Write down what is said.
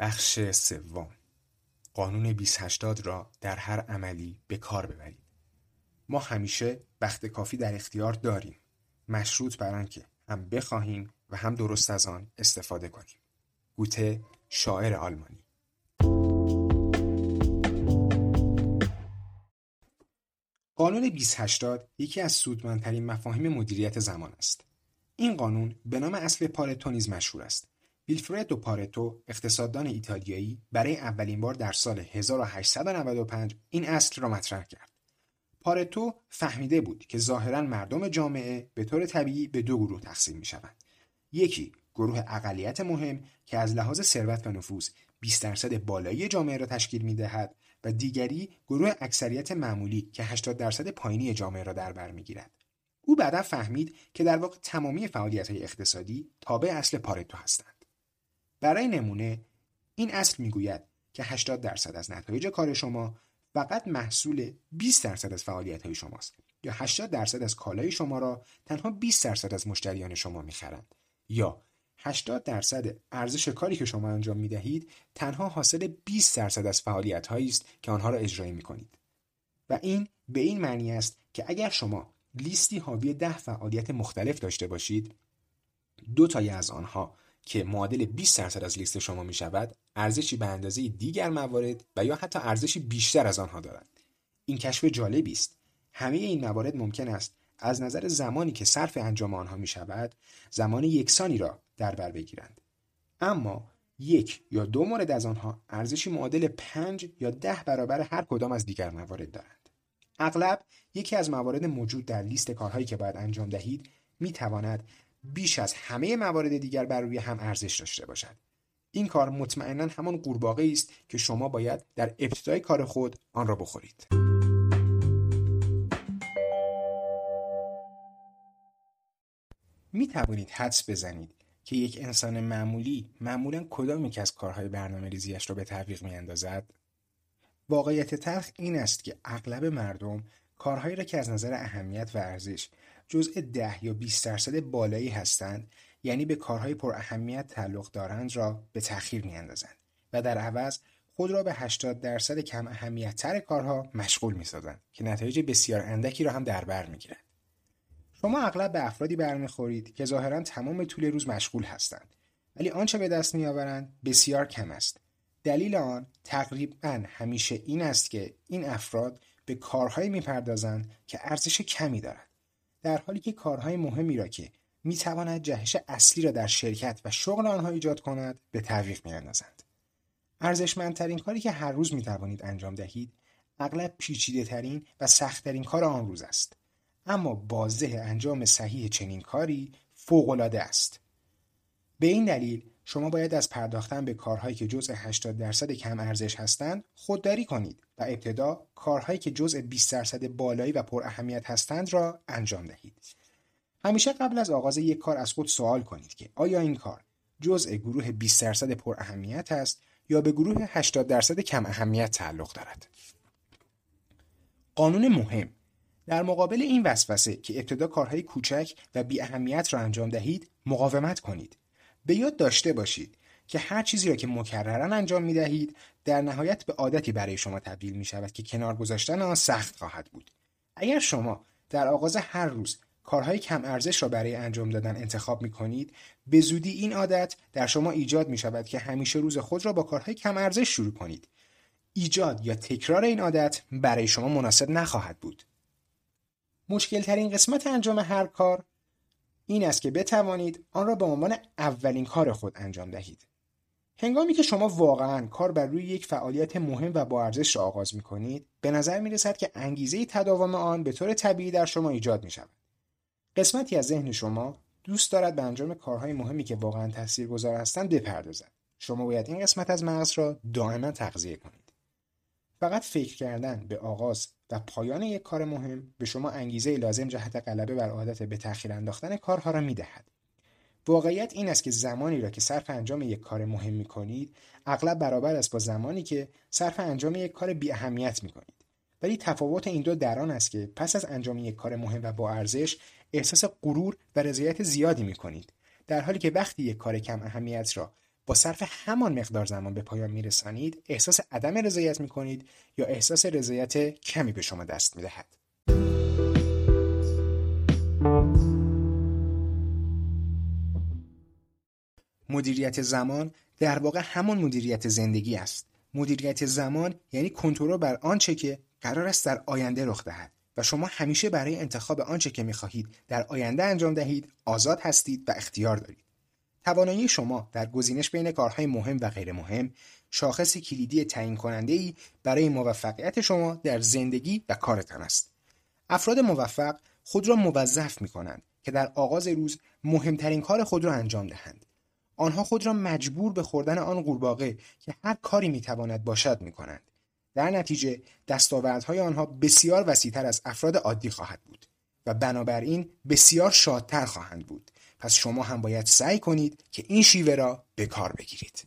بخش سوم قانون 280 را در هر عملی به کار ببرید. ما همیشه وقت کافی در اختیار داریم مشروط بر آنکه هم بخواهیم و هم درست از آن استفاده کنیم. گوته شاعر آلمانی قانون 2080 یکی از سودمندترین مفاهیم مدیریت زمان است. این قانون به نام اصل پارتو نیز مشهور است ویلفردو پارتو اقتصاددان ایتالیایی برای اولین بار در سال 1895 این اصل را مطرح کرد. پارتو فهمیده بود که ظاهرا مردم جامعه به طور طبیعی به دو گروه تقسیم می شوند. یکی گروه اقلیت مهم که از لحاظ ثروت و نفوذ 20 درصد بالایی جامعه را تشکیل می دهد و دیگری گروه اکثریت معمولی که 80 درصد پایینی جامعه را در بر می گیرد. او بعدا فهمید که در واقع تمامی فعالیت های اقتصادی تابع اصل پارتو هستند. برای نمونه این اصل می‌گوید که 80 درصد از نتایج کار شما فقط محصول 20 درصد از فعالیت های شماست یا 80 درصد از کالای شما را تنها 20 درصد از مشتریان شما می‌خرند یا 80 درصد ارزش کاری که شما انجام می دهید تنها حاصل 20 درصد از فعالیت هایی است که آنها را اجرایی می کنید. و این به این معنی است که اگر شما لیستی حاوی ده فعالیت مختلف داشته باشید دو تایی از آنها که معادل 20 درصد از لیست شما می شود ارزشی به اندازه دیگر موارد و یا حتی ارزشی بیشتر از آنها دارند این کشف جالبی است. همه این موارد ممکن است از نظر زمانی که صرف انجام آنها می شود زمان یکسانی را در بر بگیرند. اما یک یا دو مورد از آنها ارزشی معادل پنج یا ده برابر هر کدام از دیگر موارد دارند. اغلب یکی از موارد موجود در لیست کارهایی که باید انجام دهید می تواند بیش از همه موارد دیگر بر روی هم ارزش داشته باشد این کار مطمئنا همان قورباغه است که شما باید در ابتدای کار خود آن را بخورید می توانید حدس بزنید که یک انسان معمولی معمولا کدام یک از کارهای برنامه ریزیش را به تعویق می اندازد؟ واقعیت تلخ این است که اغلب مردم کارهایی را که از نظر اهمیت و ارزش جزء ده یا 20 درصد بالایی هستند یعنی به کارهای پر اهمیت تعلق دارند را به تأخیر میاندازند و در عوض خود را به 80 درصد کم اهمیت تر کارها مشغول می سازند که نتایج بسیار اندکی را هم در بر می گیرند. شما اغلب به افرادی برمیخورید که ظاهرا تمام طول روز مشغول هستند ولی آنچه به دست میآورند بسیار کم است دلیل آن تقریبا همیشه این است که این افراد به کارهایی می‌پردازند که ارزش کمی دارند در حالی که کارهای مهمی را که می‌تواند جهش اصلی را در شرکت و شغل آنها ایجاد کند به تعویق میاندازند. ارزشمندترین کاری که هر روز می‌توانید انجام دهید اغلب پیچیده ترین و سختترین کار آن روز است. اما بازده انجام صحیح چنین کاری فوقالعاده است. به این دلیل شما باید از پرداختن به کارهایی که جزء 80 درصد کم ارزش هستند خودداری کنید و ابتدا کارهایی که جزء 20 درصد بالایی و پر اهمیت هستند را انجام دهید. همیشه قبل از آغاز یک کار از خود سوال کنید که آیا این کار جزء گروه 20 درصد پر اهمیت است یا به گروه 80 درصد کم اهمیت تعلق دارد. قانون مهم در مقابل این وسوسه که ابتدا کارهای کوچک و بی اهمیت را انجام دهید مقاومت کنید به یاد داشته باشید که هر چیزی را که مکررن انجام می دهید در نهایت به عادتی برای شما تبدیل می شود که کنار گذاشتن آن سخت خواهد بود. اگر شما در آغاز هر روز کارهای کم ارزش را برای انجام دادن انتخاب می کنید به زودی این عادت در شما ایجاد می شود که همیشه روز خود را با کارهای کم ارزش شروع کنید. ایجاد یا تکرار این عادت برای شما مناسب نخواهد بود. مشکل ترین قسمت انجام هر کار این است که بتوانید آن را به عنوان اولین کار خود انجام دهید. هنگامی که شما واقعا کار بر روی یک فعالیت مهم و با ارزش را آغاز می کنید به نظر می رسد که انگیزه تداوم آن به طور طبیعی در شما ایجاد می شود. قسمتی از ذهن شما دوست دارد به انجام کارهای مهمی که واقعا تاثیرگذار هستند بپردازد. شما باید این قسمت از مغز را دائما تغذیه کنید. فقط فکر کردن به آغاز و پایان یک کار مهم به شما انگیزه لازم جهت غلبه بر عادت به تأخیر انداختن کارها را می‌دهد. واقعیت این است که زمانی را که صرف انجام یک کار مهم می کنید اغلب برابر است با زمانی که صرف انجام یک کار بی اهمیت می کنید. ولی تفاوت این دو در آن است که پس از انجام یک کار مهم و با ارزش احساس غرور و رضایت زیادی می کنید. در حالی که وقتی یک کار کم اهمیت را با صرف همان مقدار زمان به پایان میرسانید احساس عدم رضایت می‌کنید یا احساس رضایت کمی به شما دست می‌دهد. مدیریت زمان در واقع همان مدیریت زندگی است. مدیریت زمان یعنی کنترل بر آنچه که قرار است در آینده رخ دهد و شما همیشه برای انتخاب آنچه که می‌خواهید در آینده انجام دهید آزاد هستید و اختیار دارید. توانایی شما در گزینش بین کارهای مهم و غیر مهم شاخص کلیدی تعیین کننده ای برای موفقیت شما در زندگی و کارتان است. افراد موفق خود را موظف می کنند که در آغاز روز مهمترین کار خود را انجام دهند. آنها خود را مجبور به خوردن آن قورباغه که هر کاری می تواند باشد می کنند. در نتیجه دستاوردهای آنها بسیار وسیعتر از افراد عادی خواهد بود و بنابراین بسیار شادتر خواهند بود پس شما هم باید سعی کنید که این شیوه را به کار بگیرید.